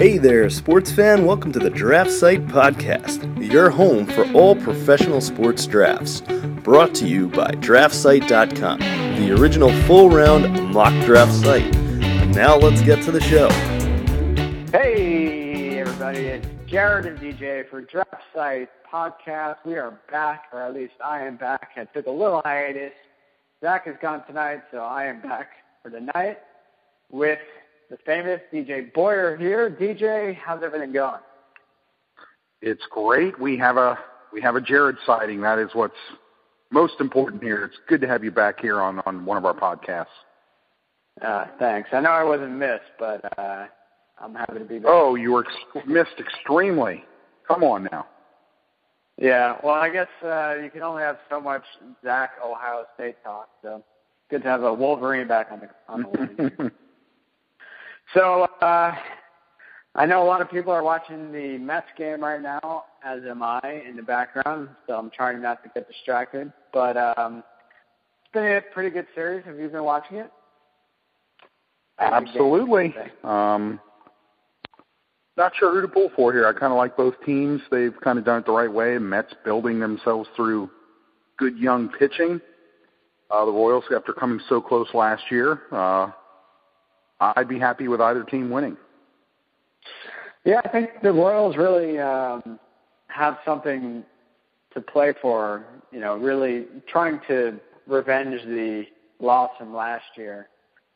Hey there, sports fan. Welcome to the Draft Site Podcast, your home for all professional sports drafts. Brought to you by DraftSite.com, the original full round mock draft site. Now let's get to the show. Hey, everybody. It's Jared and DJ for Draft Site Podcast. We are back, or at least I am back. I took a little hiatus. Zach is gone tonight, so I am back for the night with the famous DJ Boyer here. DJ, how's everything going? It's great. We have a we have a Jared sighting. That is what's most important here. It's good to have you back here on on one of our podcasts. Uh, thanks. I know I wasn't missed, but uh, I'm happy to be back. Oh, you were ex- missed extremely. Come on now. Yeah. Well, I guess uh, you can only have so much Zach Ohio State talk. So good to have a Wolverine back on the on the line. So uh, I know a lot of people are watching the Mets game right now, as am I in the background. So I'm trying not to get distracted. But um, it's been a pretty good series. Have you been watching it? Absolutely. Um, not sure who to pull for here. I kind of like both teams. They've kind of done it the right way. Mets building themselves through good young pitching. Uh, the Royals, after coming so close last year, uh, I'd be happy with either team winning. Yeah, I think the Royals really um, have something to play for. You know, really trying to revenge the loss from last year.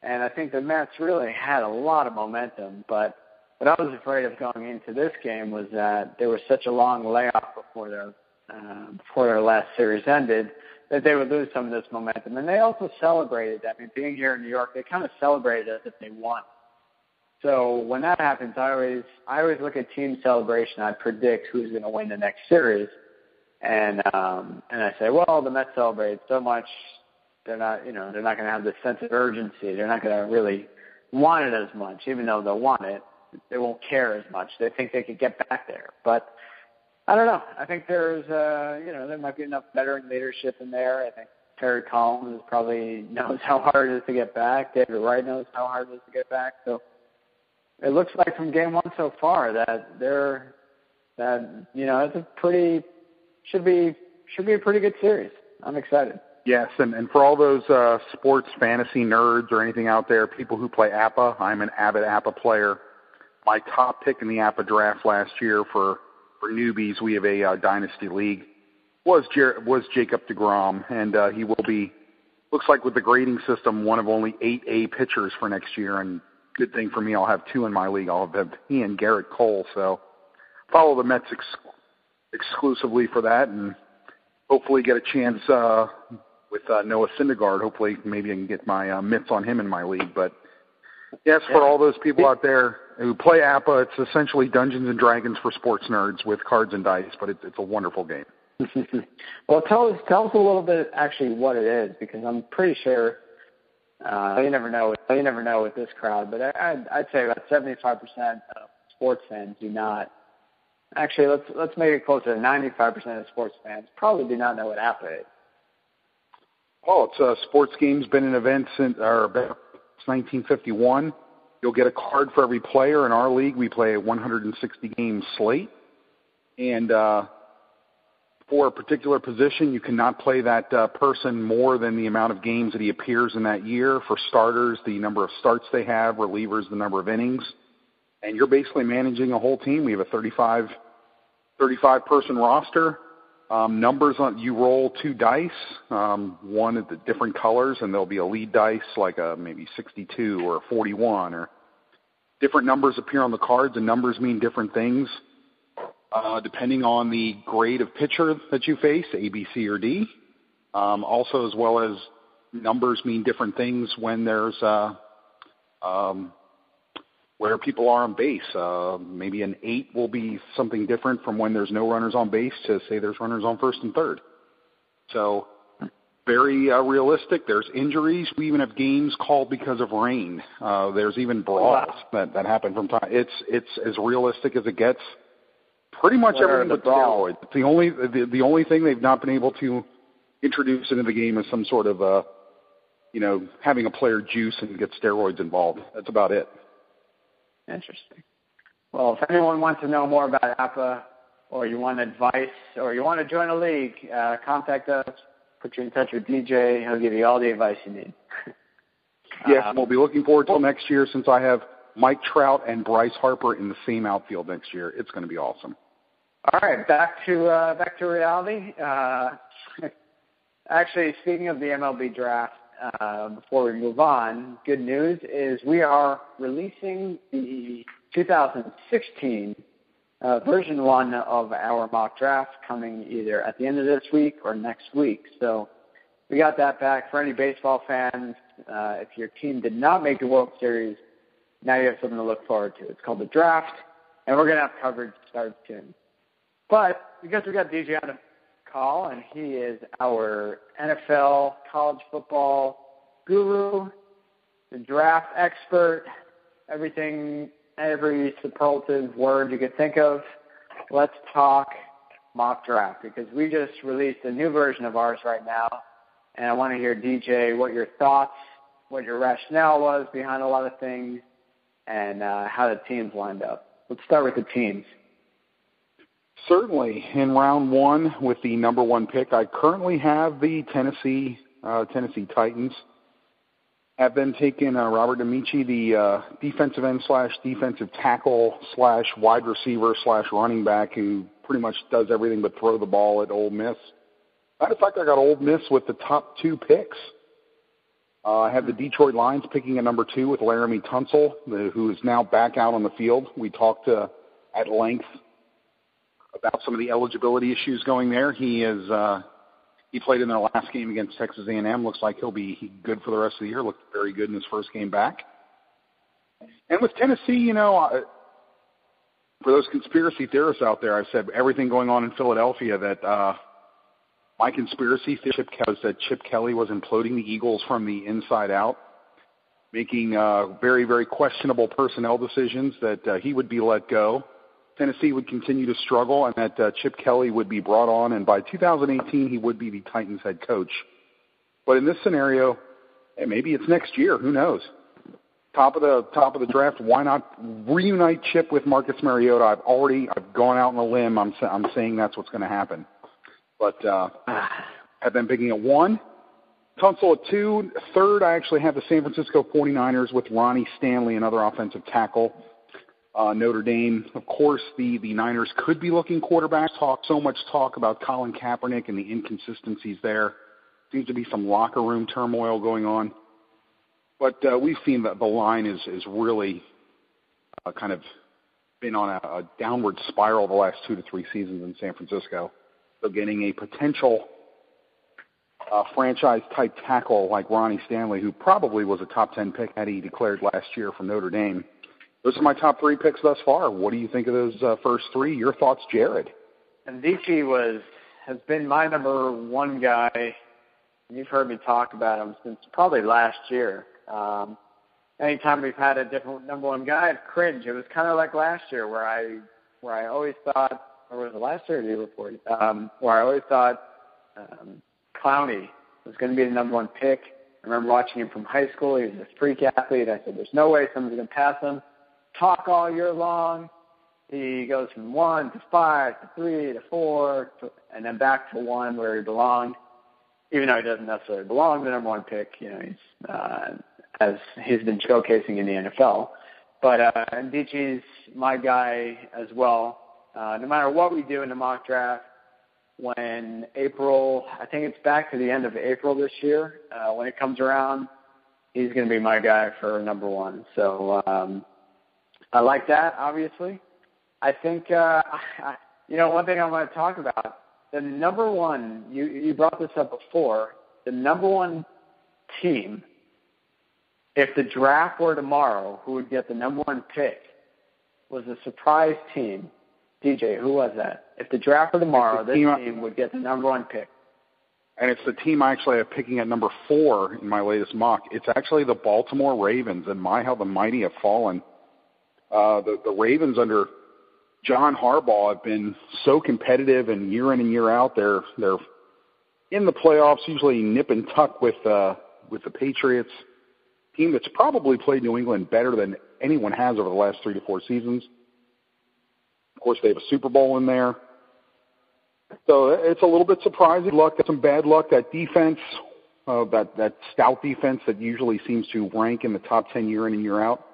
And I think the Mets really had a lot of momentum. But what I was afraid of going into this game was that there was such a long layoff before their uh, before their last series ended that they would lose some of this momentum. And they also celebrated. I mean, being here in New York, they kind of celebrated as if they won. So when that happens, I always I always look at team celebration. I predict who's going to win the next series, and um, and I say, well, the Mets celebrate so much, they're not you know they're not going to have this sense of urgency. They're not going to really want it as much, even though they'll want it. They won't care as much. They think they could get back there, but I don't know. I think there's, uh, you know, there might be enough veteran leadership in there. I think Terry Collins probably knows how hard it is to get back. David Wright knows how hard it is to get back. So it looks like from game one so far that they're that you know it's a pretty should be should be a pretty good series. I'm excited. Yes, and, and for all those uh, sports fantasy nerds or anything out there, people who play APBA, I'm an avid APBA player. My top pick in the APBA draft last year for for newbies, we have a uh, dynasty league. Was Jer- was Jacob deGrom, and uh, he will be. Looks like with the grading system, one of only eight A pitchers for next year, and good thing for me, I'll have two in my league. I'll have he and Gerrit Cole. So follow the Mets ex- exclusively for that, and hopefully get a chance uh, with uh, Noah Syndergaard. Hopefully, maybe I can get my uh, mitts on him in my league. But yes, for all those people out there who play APBA, it's essentially Dungeons and Dragons for sports nerds with cards and dice, but it's, it's a wonderful game. well, tell us tell us a little bit actually what it is because I'm pretty sure uh, you never know. You never know with this crowd, but I, I'd, I'd say about 75% of sports fans do not. Actually, let's let's make it closer to 95% of sports fans probably do not know what APBA is. Oh, it's a sports game's been an event since or about 1951. You'll get a card for every player in our league. We play a 160 game slate, and uh, for a particular position, you cannot play that uh, person more than the amount of games that he appears in that year. For starters, the number of starts they have, relievers, the number of innings, and you're basically managing a whole team. We have a 35, 35 person roster. Um, numbers on you roll two dice, um, one at the different colors, and there'll be a lead dice like a maybe 62 or a 41, or different numbers appear on the cards, and numbers mean different things uh, depending on the grade of pitcher that you face, A, B, C, or D. Um, also, as well as numbers mean different things when there's uh, um, where people are on base. Uh, maybe an eight will be something different from when there's no runners on base to say there's runners on first and third. So very uh, realistic. There's injuries. We even have games called because of rain. Uh, there's even brawls wow. that that happen from time. It's it's as realistic as it gets. Pretty much Where everything but steroids. The only the, the only thing they've not been able to introduce into the game is some sort of uh, you know, having a player juice and get steroids involved. That's about it. Interesting. Well, if anyone wants to know more about APBA or you want advice or you want to join a league, uh, contact us. Put you in touch with DJ. He'll give you all the advice you need. yes, um, we'll be looking forward to next year since I have Mike Trout and Bryce Harper in the same outfield next year. It's going to be awesome. All right, back to uh, back to reality. Uh, actually, speaking of the MLB draft, uh, before we move on, good news is we are releasing the 2016 uh, version one of our mock draft coming either at the end of this week or next week. So we got that back for any baseball fans. Uh, if your team did not make the World Series, now you have something to look forward to. It's called the draft, and we're going to have coverage start soon. But because we got DJ on the call, and he is our NFL, college football guru, the draft expert, everything, every superlative word you could think of. Let's talk mock draft because we just released a new version of ours right now, and I want to hear DJ what your thoughts, what your rationale was behind a lot of things, and uh, how the teams lined up. Let's start with the teams. Certainly, in round one with the number one pick, I currently have the Tennessee uh, Tennessee Titans. Have been taking uh, Robert Nkemdiche, the uh, defensive end slash defensive tackle slash wide receiver slash running back, who pretty much does everything but throw the ball at Ole Miss. Matter of fact, I got Ole Miss with the top two picks. Uh, I have the Detroit Lions picking at number two with Laremy Tunsil, who is now back out on the field. We talked uh, at length about some of the eligibility issues going there. He is uh, he played in their last game against Texas A&M. Looks like he'll be good for the rest of the year. Looked very good in his first game back. And with Tennessee, you know, uh, for those conspiracy theorists out there, I've said everything going on in Philadelphia that uh, my conspiracy theory Chip that Chip Kelly was imploding the Eagles from the inside out, making uh, very, very questionable personnel decisions that uh, he would be let go. Tennessee would continue to struggle, and that uh, Chip Kelly would be brought on, and by 2018 he would be the Titans head coach. But in this scenario, and maybe it's next year. Who knows? Top of the top of the draft. Why not reunite Chip with Marcus Mariota? I've already I've gone out on a limb. I'm I'm saying that's what's going to happen. But uh, I've been picking at one. Tunsil at two. Third, I actually have the San Francisco 49ers with Ronnie Stanley, another offensive tackle. Uh, Notre Dame, of course, the, the Niners could be looking quarterback. Talk so much talk about Colin Kaepernick and the inconsistencies there. Seems to be some locker room turmoil going on. But uh, we've seen that the line is is really uh, kind of been on a, a downward spiral the last two to three seasons in San Francisco. So getting a potential uh, franchise type tackle like Ronnie Stanley, who probably was a top 10 pick had he declared last year from Notre Dame. Those are my top three picks thus far. What do you think of those uh, first three? Your thoughts, Jared? And DC was has been my number one guy. You've heard me talk about him since probably last year. Um, anytime we've had a different number one guy, I'd cringe. It was kind of like last year where I where I always thought or was it last year you reported? Um, where I always thought um, Clowney was going to be the number one pick. I remember watching him from high school. He was a freak athlete. I said, "There's no way someone's going to pass him." Talk all year long. He goes from one to five to three to four, to, and then back to one where he belonged. Even though he doesn't necessarily belong the number one pick, you know, he's uh, as he's been showcasing in the NFL. But uh, Nkemdiche's my guy as well. Uh, no matter what we do in the mock draft, when April, I think it's back to the end of April this year, uh, when it comes around, he's going to be my guy for number one. So um, I like that, obviously. I think, uh, I, you know, one thing I want to talk about, the number one, you, you brought this up before, the number one team, if the draft were tomorrow, who would get the number one pick, was a surprise team DJ, who was that? If the draft were tomorrow, this team, team would get the number one pick. And it's the team I actually have picking at number four in my latest mock. It's actually the Baltimore Ravens, and my how the mighty have fallen. Uh, the the Ravens under John Harbaugh have been so competitive, and year in and year out, they're they're in the playoffs, usually nip and tuck with uh, with the Patriots, team that's probably played New England better than anyone has over the last three to four seasons. Of course, they have a Super Bowl in there. So it's a little bit surprising. Luck, some bad luck. That defense, uh, that that stout defense that usually seems to rank in the top 10 year in and year out,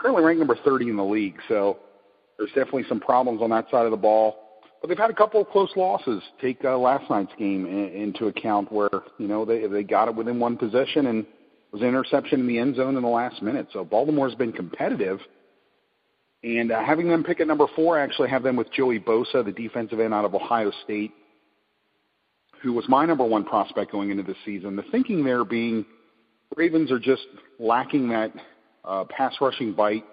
currently ranked number 30 in the league. So there's definitely some problems on that side of the ball. But they've had a couple of close losses. Take uh, last night's game in, into account, where you know they they got it within one possession and was an interception in the end zone in the last minute. So Baltimore's been competitive. And uh, having them pick at number four, I actually have them with Joey Bosa, the defensive end out of Ohio State, who was my number one prospect going into the season. The thinking there being Ravens are just lacking that uh, pass rushing bite.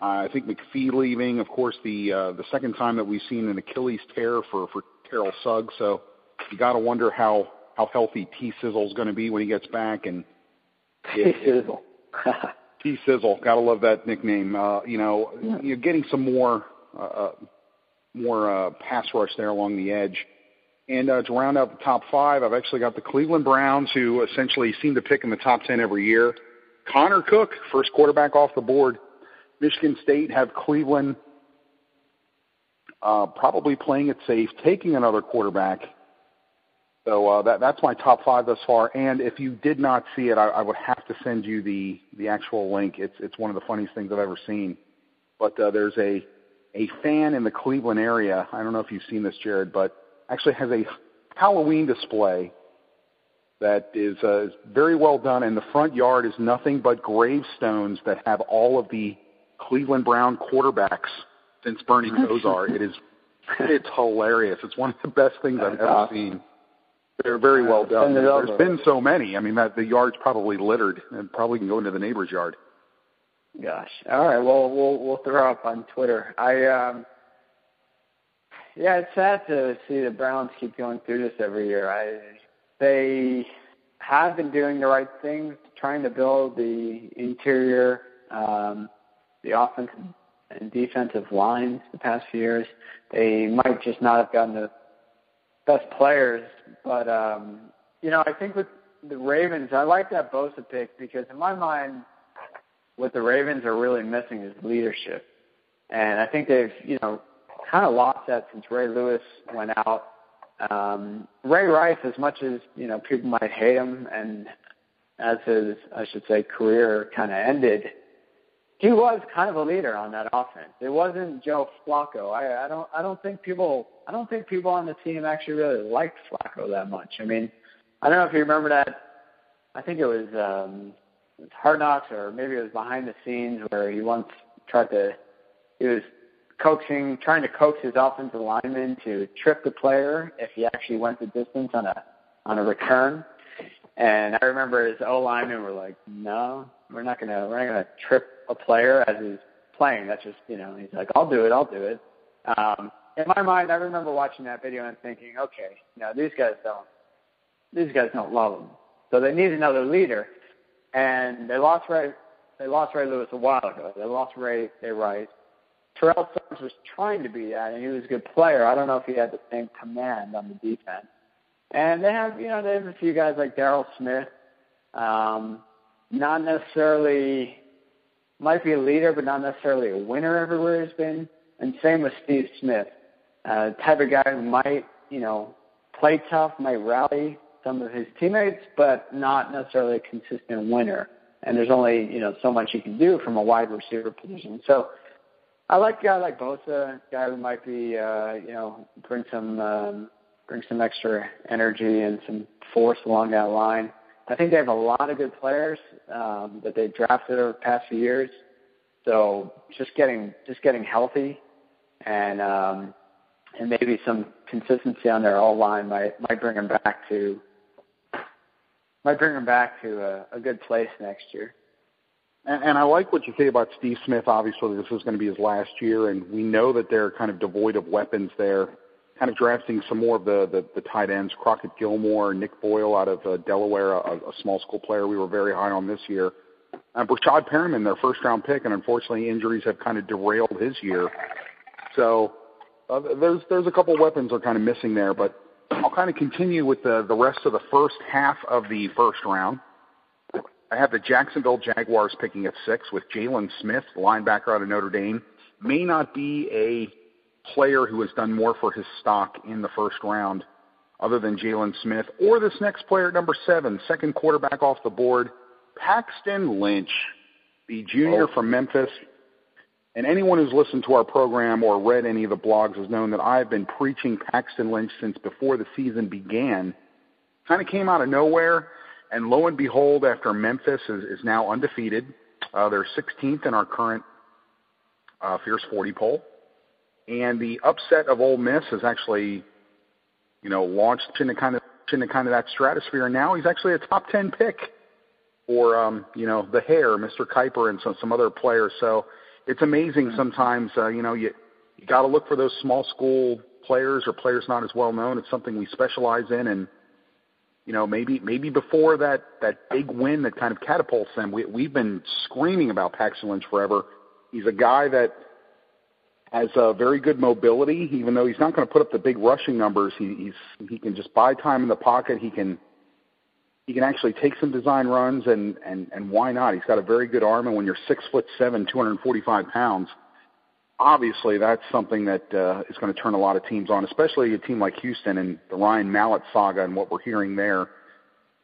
Uh, I think McPhee leaving, of course, the uh, the second time that we've seen an Achilles tear for for Terrell Suggs. So you got to wonder how how healthy T Sizzle is going to be when he gets back. And T Sizzle. T Sizzle, gotta love that nickname. Uh, you know, yeah. you're getting some more uh, uh, more uh, pass rush there along the edge. And uh, to round out the top five, I've actually got the Cleveland Browns, who essentially seem to pick in the top ten every year. Connor Cook, first quarterback off the board. Michigan State have Cleveland uh, probably playing it safe, taking another quarterback so uh, that that's my top five thus far. And if you did not see it, I, I would have to send you the the actual link. It's it's one of the funniest things I've ever seen. But uh, there's a a fan in the Cleveland area. I don't know if you've seen this, Jared, but actually has a Halloween display that is uh, very well done. And the front yard is nothing but gravestones that have all of the Cleveland Brown quarterbacks since Bernie Kosar. it is it's hilarious. It's one of the best things I've ever seen. They're very well done. There's been so many. I mean, that the yard's probably littered and probably can go into the neighbor's yard. Gosh. All right. Well, we'll we'll throw up on Twitter. I um. Yeah, it's sad to see the Browns keep going through this every year. I they have been doing the right things, trying to build the interior, um, the offensive and defensive lines the past few years. They might just not have gotten the best players. But um, you know, I think with the Ravens, I like that Bosa pick because in my mind, what the Ravens are really missing is leadership, and I think they've you know kind of lost that since Ray Lewis went out. Um, Ray Rice, as much as you know people might hate him, and as his I should say career kind of ended, he was kind of a leader on that offense. It wasn't Joe Flacco. I, I don't I don't think people I don't think people on the team actually really liked Flacco that much. I mean, I don't know if you remember that. I think it was um, Hard Knocks or maybe it was behind the scenes where he once tried to he was coaxing trying to coax his offensive lineman to trip the player if he actually went the distance on a on a return. And I remember his O linemen were like, "No, we're not gonna we're not gonna trip a player as he's playing. That's just you know." He's like, "I'll do it, I'll do it." Um, in my mind, I remember watching that video and thinking, "Okay, know, these guys don't these guys don't love him, so they need another leader." And they lost Ray they lost Ray Lewis a while ago. They lost Ray Ray Rice. Terrell Suggs was trying to be that, and he was a good player. I don't know if he had the same command on the defense. And they have, you know, they have a few guys like Daryl Smith, um, not necessarily might be a leader, but not necessarily a winner everywhere he's been. And same with Steve Smith, uh, type of guy who might, you know, play tough, might rally some of his teammates, but not necessarily a consistent winner. And there's only, you know, so much you can do from a wide receiver position. So I like a guy like Bosa, guy who might be, uh, you know, bring some um, bring some extra energy and some force along that line. I think they have a lot of good players um, that they drafted over the past few years. So just getting just getting healthy and um, and maybe some consistency on their all line might might bring them back to might bring them back to a, a good place next year. And, and I like what you say about Steve Smith. Obviously, this is going to be his last year, and we know that they're kind of devoid of weapons there kind of drafting some more of the, the, the tight ends, Crockett Gillmore, Nick Boyle out of uh, Delaware, a, a small school player we were very high on this year. Uh, Breshad Perriman, their first round pick, and unfortunately injuries have kind of derailed his year. So uh, there's there's a couple weapons are kind of missing there, but I'll kind of continue with the the rest of the first half of the first round. I have the Jacksonville Jaguars picking at six with Jalen Smith, linebacker out of Notre Dame. May not be a player who has done more for his stock in the first round other than Jalen Smith or this next player at number seven, second quarterback off the board, Paxton Lynch, the junior oh. from Memphis. And anyone who's listened to our program or read any of the blogs has known that I've been preaching Paxton Lynch since before the season began. Kind of came out of nowhere, and lo and behold, after Memphis is, is now undefeated, uh, they're 16th in our current uh, Fierce 40 poll. And the upset of Ole Miss has actually, you know, launched into kind of into kind of that stratosphere. And now he's actually a top 10 pick for, um, you know, the hair, Mr. Kiper, and some some other players. So it's amazing mm-hmm. sometimes. Uh, you know, you you got to look for those small school players or players not as well known. It's something we specialize in, and you know, maybe maybe before that that big win that kind of catapults them. We we've been screaming about Paxton Lynch forever. He's a guy that has a very good mobility, even though he's not going to put up the big rushing numbers. He, he's he can just buy time in the pocket. He can he can actually take some design runs, and and and why not? He's got a very good arm, and when you're six foot seven, 245 pounds, obviously that's something that uh, is going to turn a lot of teams on, especially a team like Houston and the Ryan Mallett saga and what we're hearing there.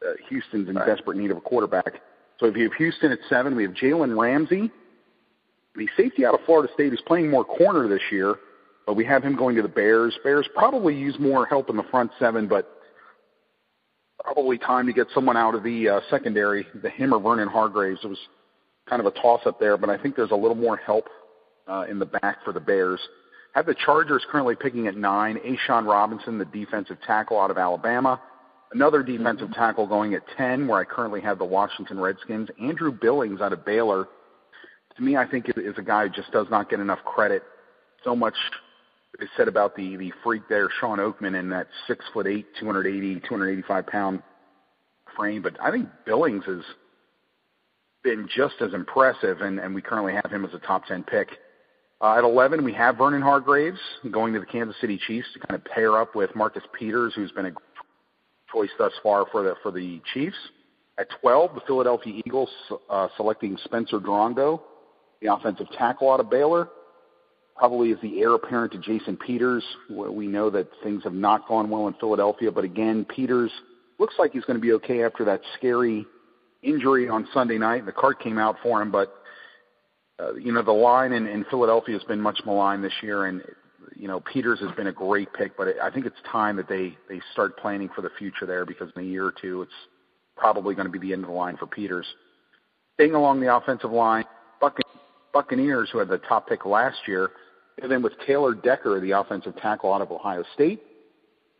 Uh, Houston's in right. desperate need of a quarterback. So if you have Houston at seven, we have Jalen Ramsey the safety out of Florida State is playing more corner this year, but we have him going to the Bears. Bears probably use more help in the front seven, but probably time to get someone out of the uh, secondary, the him or Vernon Hargreaves. It was kind of a toss up there, but I think there's a little more help uh, in the back for the Bears. Have the Chargers currently picking at nine. A'Shawn Robinson, the defensive tackle out of Alabama. Another defensive mm-hmm. tackle going at 10, where I currently have the Washington Redskins. Andrew Billings out of Baylor to me, I think is a guy who just does not get enough credit. So much is said about the the freak there, Shawn Oakman, in that six foot eight, 280, 285 pound frame. But I think Billings has been just as impressive, and, and we currently have him as a top 10 pick. Uh, at 11, we have Vernon Hargreaves going to the Kansas City Chiefs to kind of pair up with Marcus Peters, who's been a choice thus far for the for the Chiefs. At 12, the Philadelphia Eagles uh, selecting Spencer Drango the offensive tackle out of Baylor. Probably is the heir apparent to Jason Peters. We know that things have not gone well in Philadelphia, but again, Peters looks like he's going to be okay after that scary injury on Sunday night. The card came out for him, but you know the line in, in Philadelphia has been much maligned this year, and you know Peters has been a great pick. But I think it's time that they they start planning for the future there because in a year or two, it's probably going to be the end of the line for Peters. Staying along the offensive line, Buccaneers, who had the top pick last year, and then with Taylor Decker, the offensive tackle out of Ohio State.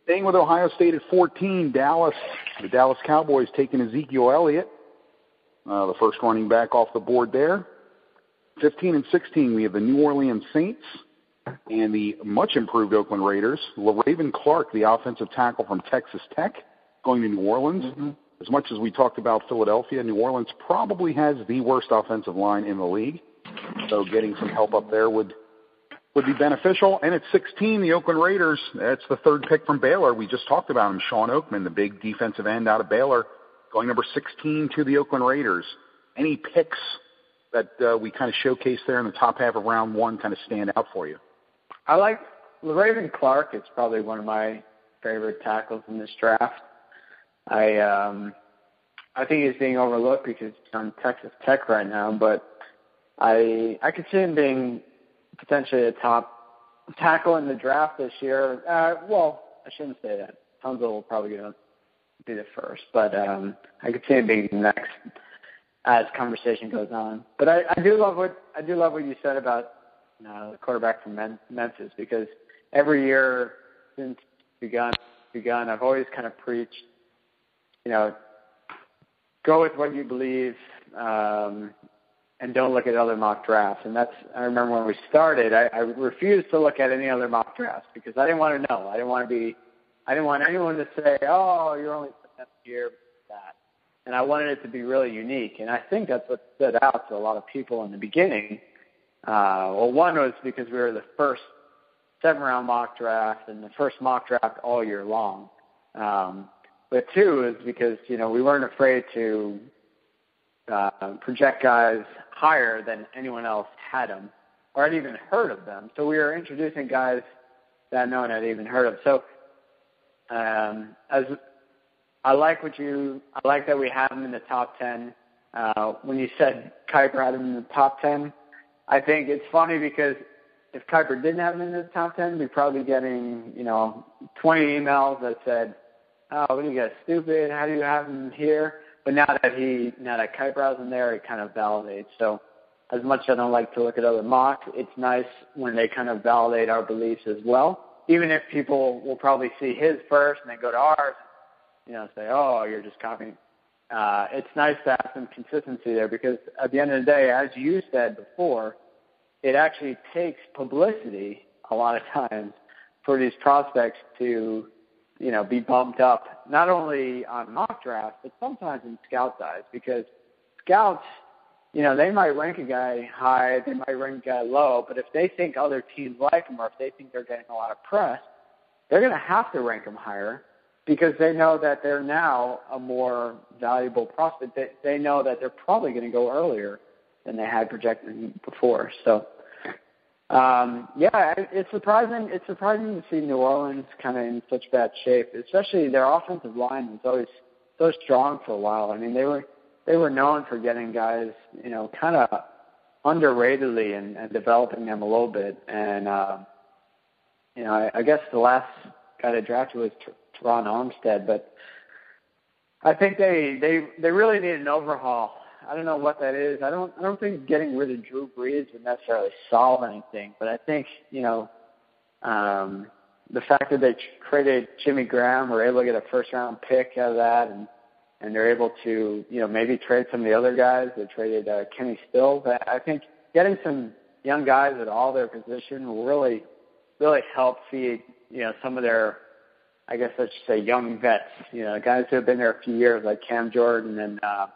Staying with Ohio State at 14, Dallas, the Dallas Cowboys taking Ezekiel Elliott, uh, the first running back off the board there. 15 and 16, we have the New Orleans Saints and the much improved Oakland Raiders. Le'Raven Clark, the offensive tackle from Texas Tech, going to New Orleans. Mm-hmm. As much as we talked about Philadelphia, New Orleans probably has the worst offensive line in the league. So getting some help up there would would be beneficial. And at 16, the Oakland Raiders, that's the third pick from Baylor. We just talked about him, Shawn Oakman, the big defensive end out of Baylor, going number 16 to the Oakland Raiders. Any picks that uh, we kind of showcase there in the top half of round one kind of stand out for you? I like Raven Clark. It's probably one of my favorite tackles in this draft. I um, I think he's being overlooked because he's on Texas Tech right now, but I I could see him being potentially a top tackle in the draft this year. Uh, well, I shouldn't say that. Tunsil will probably be the first, but um, I could see him being the next as conversation goes on. But I, I do love what I do love what you said about uh, the quarterback from Memphis because every year since begun begun, I've always kind of preached, you know, go with what you believe. Um, and don't look at other mock drafts. And that's I remember when we started, I, I refused to look at any other mock drafts because I didn't want to know. I didn't want to be I didn't want anyone to say, "Oh, you're only next year that." And I wanted it to be really unique. And I think that's what stood out to a lot of people in the beginning. Uh, well, one was because we were the first seven round mock draft and the first mock draft all year long. Um, but two is because you know we weren't afraid to uh, project guys higher than anyone else had them. or had even heard of them. So we were introducing guys that no one had even heard of. So um, as I like what you, I like that we have him in the top ten. Uh, when you said Kiper had him in the top ten, I think it's funny because if Kiper didn't have him in the top ten, we'd probably be getting you know 20 emails that said, "Oh, what are you guys stupid? How do you have him here?" But now that he, now that Kiper has him there, it kind of validates. So as much as I don't like to look at other mocks, it's nice when they kind of validate our beliefs as well. Even if people will probably see his first and then go to ours, you know, say, "Oh, you're just copying." Uh, it's nice to have some consistency there because at the end of the day, as you said before, it actually takes publicity a lot of times for these prospects to, you know, be bumped up not only on mock drafts but sometimes in scout eyes because scouts you know, they might rank a guy high, they might rank a guy low, but if they think other teams like him or if they think they're getting a lot of press, they're going to have to rank him higher because they know that they're now a more valuable prospect. They, they know that they're probably going to go earlier than they had projected before. So, um, yeah, it's surprising. It's surprising to see New Orleans kind of in such bad shape, especially their offensive line was always so strong for a while. I mean, they were they were known for getting guys, you know, kind of underratedly and, and developing them a little bit. And uh, you know, I, I guess the last guy they drafted was Terron Armstead, but I think they they they really need an overhaul. I don't know what that is. I don't I don't think getting rid of Drew Brees would necessarily solve anything, but I think you know um, the fact that they traded Jimmy Graham, were able to get a first round pick out of that, and and they're able to, you know, maybe trade some of the other guys. They traded uh, Kenny Stills. I, I think getting some young guys at all their position will really, really help feed, you know, some of their, I guess I should say, young vets. You know, guys who have been there a few years, like Cam Jordan and uh,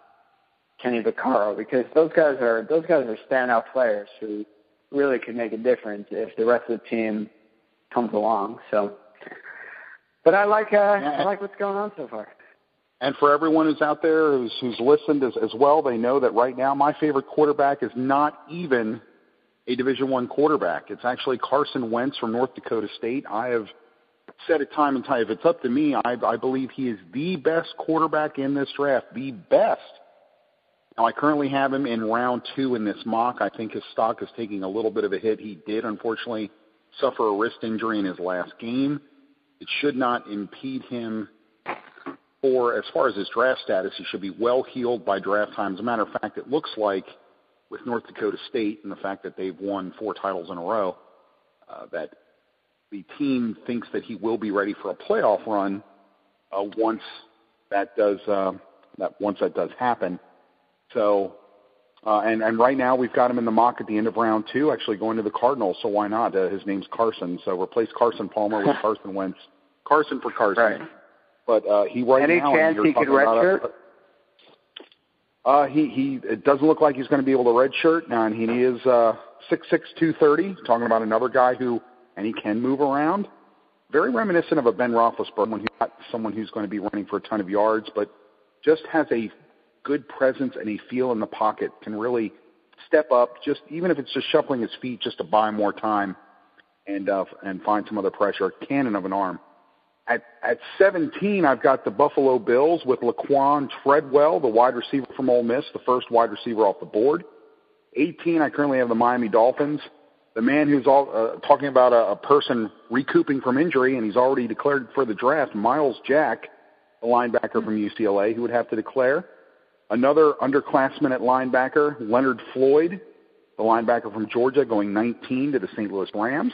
Kenny Vaccaro, because those guys are those guys are standout players who really could make a difference if the rest of the team comes along. So, but I like uh, I like what's going on so far. And for everyone who's out there who's, who's listened as, as well, they know that right now my favorite quarterback is not even a Division One quarterback. It's actually Carson Wentz from North Dakota State. I have said it time and time. If it's up to me, I, I believe he is the best quarterback in this draft, the best. Now, I currently have him in round two in this mock. I think his stock is taking a little bit of a hit. He did, unfortunately, suffer a wrist injury in his last game. It should not impede him for as far as his draft status, he should be well healed by draft time. As a matter of fact, it looks like with North Dakota State and the fact that they've won four titles in a row, uh, that the team thinks that he will be ready for a playoff run uh, once that does uh, that once that does happen. So, uh, and and right now we've got him in the mock at the end of round two, actually going to the Cardinals. So why not? Uh, his name's Carson. So replace Carson Palmer with Carson Wentz. Carson for Carson. Right. But uh, he right Any now. Any chance he could redshirt? Uh, he he. It doesn't look like he's going to be able to redshirt now, and he is uh, six six two thirty. Talking about another guy who, and he can move around. Very reminiscent of a Ben Roethlisberger, when he's not someone who's going to be running for a ton of yards, but just has a good presence and a feel in the pocket. Can really step up, just even if it's just shuffling his feet, just to buy more time and uh, and find some other pressure. Cannon of an arm. At, at 17, I've got the Buffalo Bills with Laquan Treadwell, the wide receiver from Ole Miss, the first wide receiver off the board. 18, I currently have the Miami Dolphins. The man who's all, uh, talking about a, a person recouping from injury, and he's already declared for the draft, Myles Jack, the linebacker from UCLA, who would have to declare. Another underclassman at linebacker, Leonard Floyd, the linebacker from Georgia, going 19 to the St. Louis Rams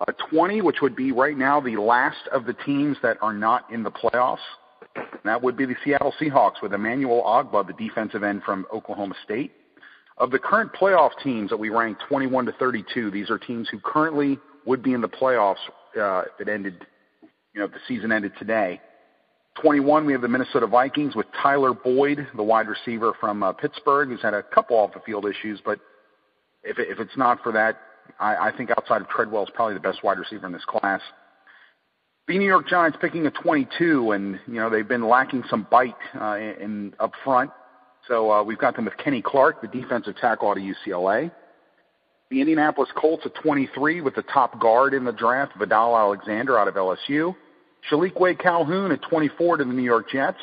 uh, 20, which would be right now the last of the teams that are not in the playoffs. that would be the Seattle Seahawks with Emmanuel Ogbah, the defensive end from Oklahoma State. Of the current playoff teams that we rank 21 to 32, these are teams who currently would be in the playoffs uh, if it ended, you know, if the season ended today. 21, we have the Minnesota Vikings with Tyler Boyd, the wide receiver from uh, Pittsburgh, who's had a couple off the field issues, but if, it, if it's not for that, I, I think outside of Treadwell is probably the best wide receiver in this class. The New York Giants picking a 22, and you know they've been lacking some bite uh, in, in up front. So uh, we've got them with Kenny Clark, the defensive tackle out of UCLA. The Indianapolis Colts at 23 with the top guard in the draft, Vadal Alexander out of LSU. Shilique Calhoun at 24 to the New York Jets.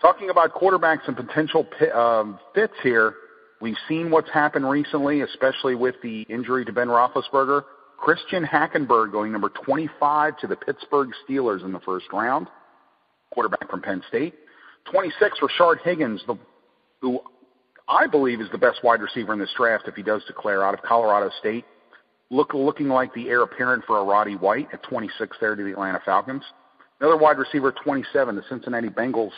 Talking about quarterbacks and potential um, fits here, we've seen what's happened recently, especially with the injury to Ben Roethlisberger. Christian Hackenberg going number 25 to the Pittsburgh Steelers in the first round, quarterback from Penn State. 26, Rashard Higgins, the, who I believe is the best wide receiver in this draft if he does declare out of Colorado State. Look, looking like the heir apparent for a Roddy White at 26 there to the Atlanta Falcons. Another wide receiver, 27, the Cincinnati Bengals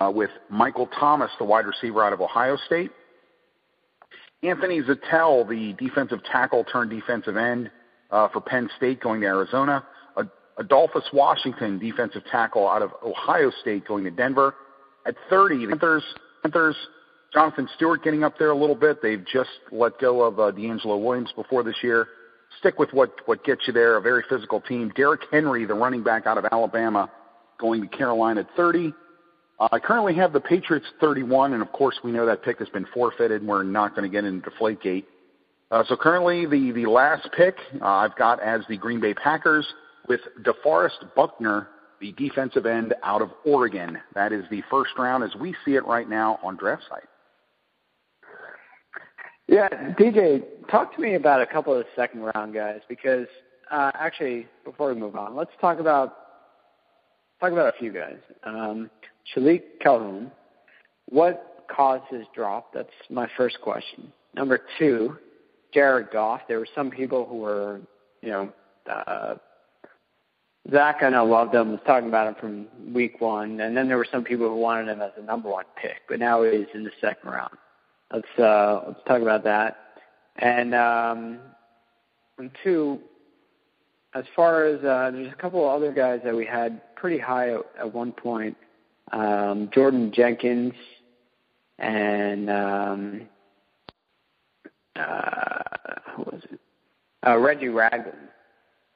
uh, with Michael Thomas, the wide receiver out of Ohio State. Anthony Zettel, the defensive tackle turned defensive end uh, for Penn State, going to Arizona. Adolphus Washington, defensive tackle out of Ohio State, going to Denver. At 30, the Panthers, Panthers Jonathan Stewart getting up there a little bit. They've just let go of uh, DeAngelo Williams before this year. Stick with what, what gets you there, a very physical team. Derrick Henry, the running back out of Alabama, going to Carolina at 30. Uh, I currently have the Patriots 31, and of course we know that pick has been forfeited. And we're not going to get into Deflategate. Uh, so currently the, the last pick uh, I've got as the Green Bay Packers with DeForest Buckner, the defensive end out of Oregon. That is the first round as we see it right now on draft site. Yeah, DJ, talk to me about a couple of the second round guys because uh, actually, before we move on, let's talk about talk about a few guys. Um, Shilique Calhoun, what caused his drop? That's my first question. Number two, Jared Goff. There were some people who were, you know, uh, Zach I know loved him, was talking about him from week one, and then there were some people who wanted him as a number one pick, but now he's in the second round. Let's uh, let's talk about that. And um, and two, as far as uh, there's a couple other guys that we had pretty high at, at one point. Um, Jordan Jenkins and um, uh, who was it? Uh, Reggie Ragland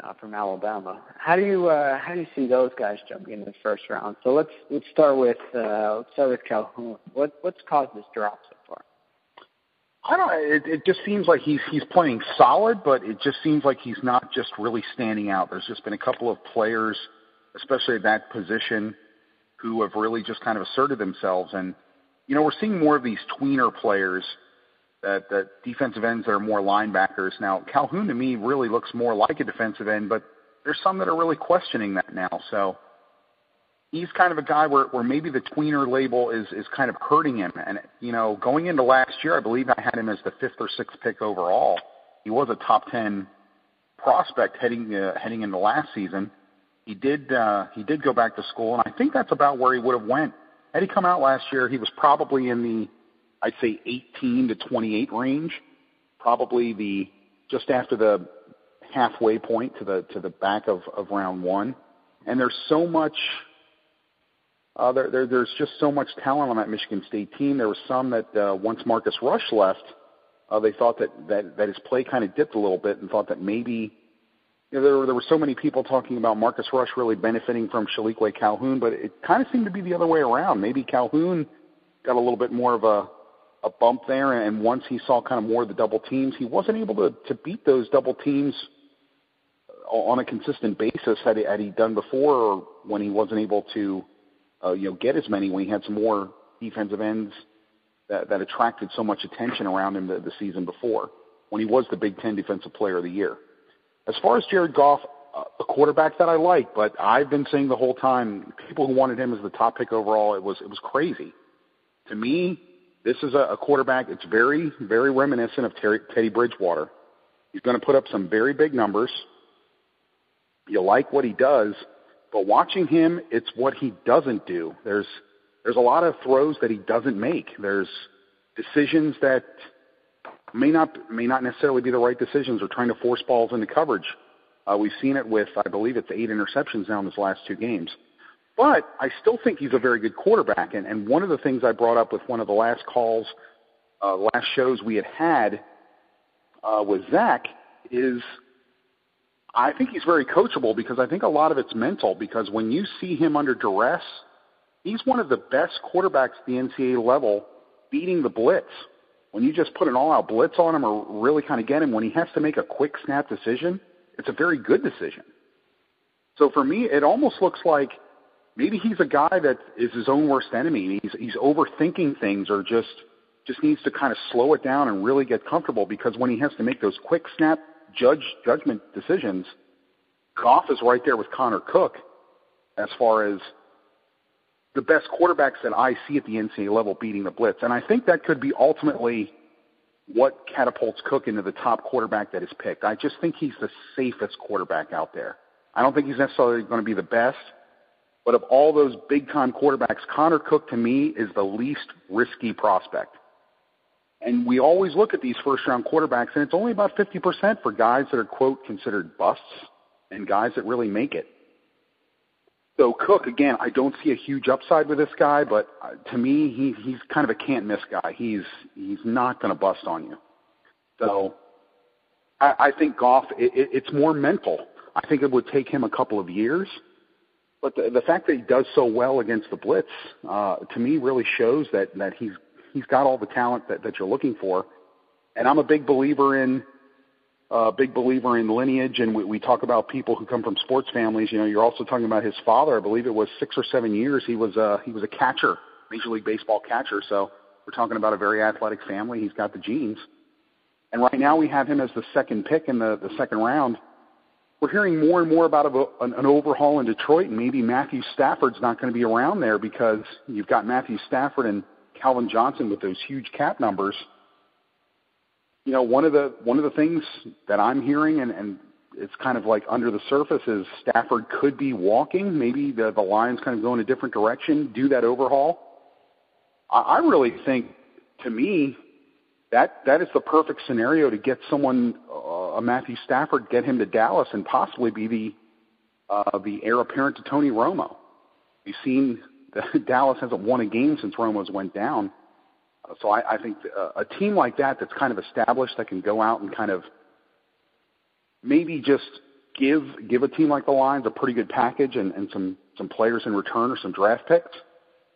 uh, from Alabama. How do you uh, how do you see those guys jumping in the first round? So let's let's start with uh, let's start with Calhoun. What what's caused this drop so far? I don't. It, it just seems like he's he's playing solid, but it just seems like he's not just really standing out. There's just been a couple of players, especially at that position, who have really just kind of asserted themselves. And you know, we're seeing more of these tweener players, that that defensive ends that are more linebackers. Now, Calhoun to me really looks more like a defensive end, but there's some that are really questioning that now. So he's kind of a guy where, where maybe the tweener label is, is kind of hurting him. And, you know, going into last year, I believe I had him as the fifth or sixth pick overall. He was a top 10 prospect heading, uh, heading into last season. He did, uh, he did go back to school, and I think that's about where he would have went. Had he come out last year, he was probably in the, I'd say 18 to 28 range, probably the, just after the halfway point to the, to the back of, round one. And there's so much, uh, there, there, there's just so much talent on that Michigan State team. There was some that uh, once Marcus Rush left, uh, they thought that, his play kind of dipped a little bit, and thought that maybe you know, there were there were so many people talking about Marcus Rush really benefiting from Shilique Calhoun, but it kind of seemed to be the other way around. Maybe Calhoun got a little bit more of a a bump there, and once he saw kind of more of the double teams, he wasn't able to to beat those double teams on a consistent basis had he, had he done before, or when he wasn't able to uh, you know, get as many when he had some more defensive ends that, that attracted so much attention around him the, the season before when he was the Big Ten Defensive Player of the Year. As far as Jared Goff, uh, a quarterback that I like, but I've been saying the whole time, people who wanted him as the top pick overall, it was it was crazy. To me, this is a, a quarterback. It's very very reminiscent of Terry, Teddy Bridgewater. He's going to put up some very big numbers. You like what he does, but watching him, it's what he doesn't do. There's there's a lot of throws that he doesn't make. There's decisions that may not may not necessarily be the right decisions or trying to force balls into coverage. Uh, we've seen it with I believe it's eight interceptions now in his last two games. But I still think he's a very good quarterback. And, and one of the things I brought up with one of the last calls, uh, last shows we had had uh, with Zach is I think he's very coachable because I think a lot of it's mental. Because when you see him under duress, he's one of the best quarterbacks at the NCAA level beating the blitz. when you just put an all-out blitz on him or really kind of get him, when he has to make a quick snap decision, it's a very good decision. So for me, it almost looks like maybe he's a guy that is his own worst enemy. And he's he's overthinking things or just just needs to kind of slow it down and really get comfortable because when he has to make those quick snap judge judgment decisions, Goff is right there with Connor Cook as far as the best quarterbacks that I see at the NCAA level beating the blitz. And I think that could be ultimately what catapults Cook into the top quarterback that is picked. I just think he's the safest quarterback out there. I don't think he's necessarily going to be the best, but of all those big time quarterbacks, Connor Cook to me is the least risky prospect. And we always look at these first round quarterbacks, and it's only about 50% for guys that are, quote, considered busts and guys that really make it. So Cook, again, I don't see a huge upside with this guy, but uh, to me, he, he's kind of a can't miss guy. He's he's not going to bust on you. So I, I think Goff, it, it, it's more mental. I think it would take him a couple of years, but the, the fact that he does so well against the blitz, uh, to me, really shows that that he's he's got all the talent that, that you're looking for. And I'm a big believer in uh, big believer in lineage, and we, we talk about people who come from sports families. You know, you're also talking about his father. I believe it was six or seven years. He was a he was a catcher, Major League Baseball catcher. So we're talking about a very athletic family. He's got the genes. And right now we have him as the second pick in the, the second round. We're hearing more and more about a, an, an overhaul in Detroit, and maybe Matthew Stafford's not going to be around there because you've got Matthew Stafford and Calvin Johnson with those huge cap numbers – you know, one of the one of the things that I'm hearing, and, and it's kind of like under the surface, is Stafford could be walking. Maybe the the Lions kind of go in a different direction, do that overhaul. I, I really think, to me, that that is the perfect scenario to get someone, uh, a Matthew Stafford, get him to Dallas, and possibly be the uh, the heir apparent to Tony Romo. We've seen that Dallas hasn't won a game since Romo's went down. So I, I think uh, a team like that that's kind of established that can go out and kind of maybe just give give a team like the Lions a pretty good package and, and some some players in return or some draft picks.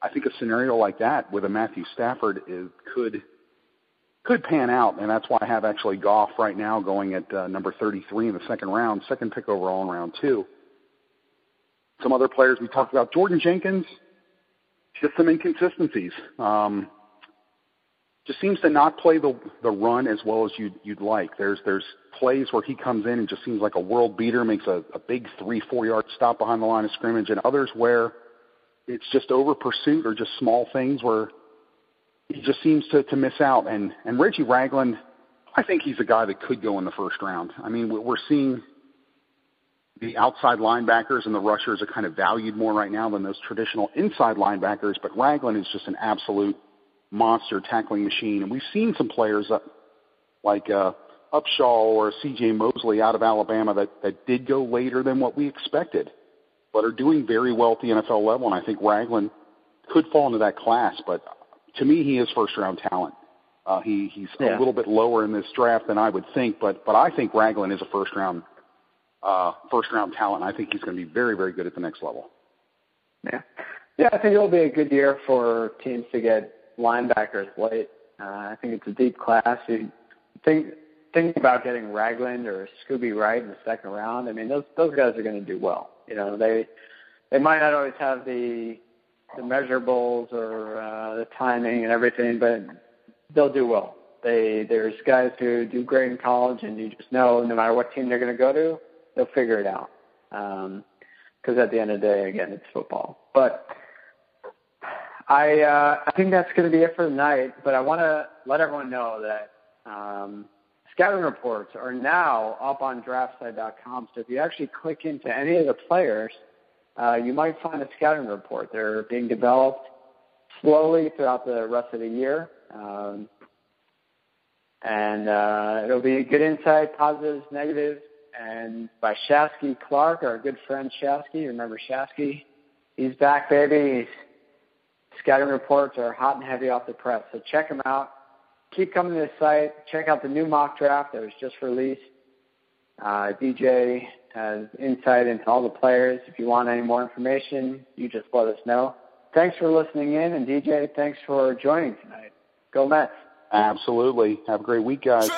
I think a scenario like that with a Matthew Stafford is could could pan out, and that's why I have actually Goff right now going at uh, number 33 in the second round, second pick overall in round two. Some other players we talked about, Jordan Jenkins, just some inconsistencies. Um, just seems to not play the the run as well as you'd you'd like. There's there's plays where he comes in and just seems like a world beater, makes a, a big three four yard stop behind the line of scrimmage, and others where it's just over pursuit or just small things where he just seems to to miss out. And and Reggie Ragland, I think he's a guy that could go in the first round. I mean, we're seeing the outside linebackers and the rushers are kind of valued more right now than those traditional inside linebackers, but Ragland is just an absolute monster tackling machine. And we've seen some players uh, like uh, Upshaw or C.J. Mosley out of Alabama that, that did go later than what we expected, but are doing very well at the NFL level. And I think Ragland could fall into that class. But to me, he is first round talent. Uh, he he's yeah. a little bit lower in this draft than I would think, but but I think Ragland is a first round uh, first round talent. And I think he's going to be very very good at the next level. Yeah, yeah, I think it'll be a good year for teams to get linebackers late. Uh, I think it's a deep class. You think think about getting Ragland or Scooby Wright in the second round. I mean, those those guys are going to do well. You know, they they might not always have the the measurables or uh, the timing and everything, but they'll do well. They there's guys who do great in college, and you just know no matter what team they're going to go to, they'll figure it out. Because um, at the end of the day, again, it's football. But I uh, I think that's going to be it for the night. But I want to let everyone know that um, scouting reports are now up on DraftSite.com. So if you actually click into any of the players, uh, you might find a scouting report. They're being developed slowly throughout the rest of the year. Um, and uh, it'll be good insight, positives, negatives, and by Shasky Clark, our good friend Shasky. Remember Shasky? He's back, baby. He's Scouting reports are hot and heavy off the press, so check them out. Keep coming to the site. Check out the new mock draft that was just released. Uh, DJ has insight into all the players. If you want any more information, you just let us know. Thanks for listening in, and DJ, thanks for joining tonight. Go Mets. Absolutely. Have a great week, guys.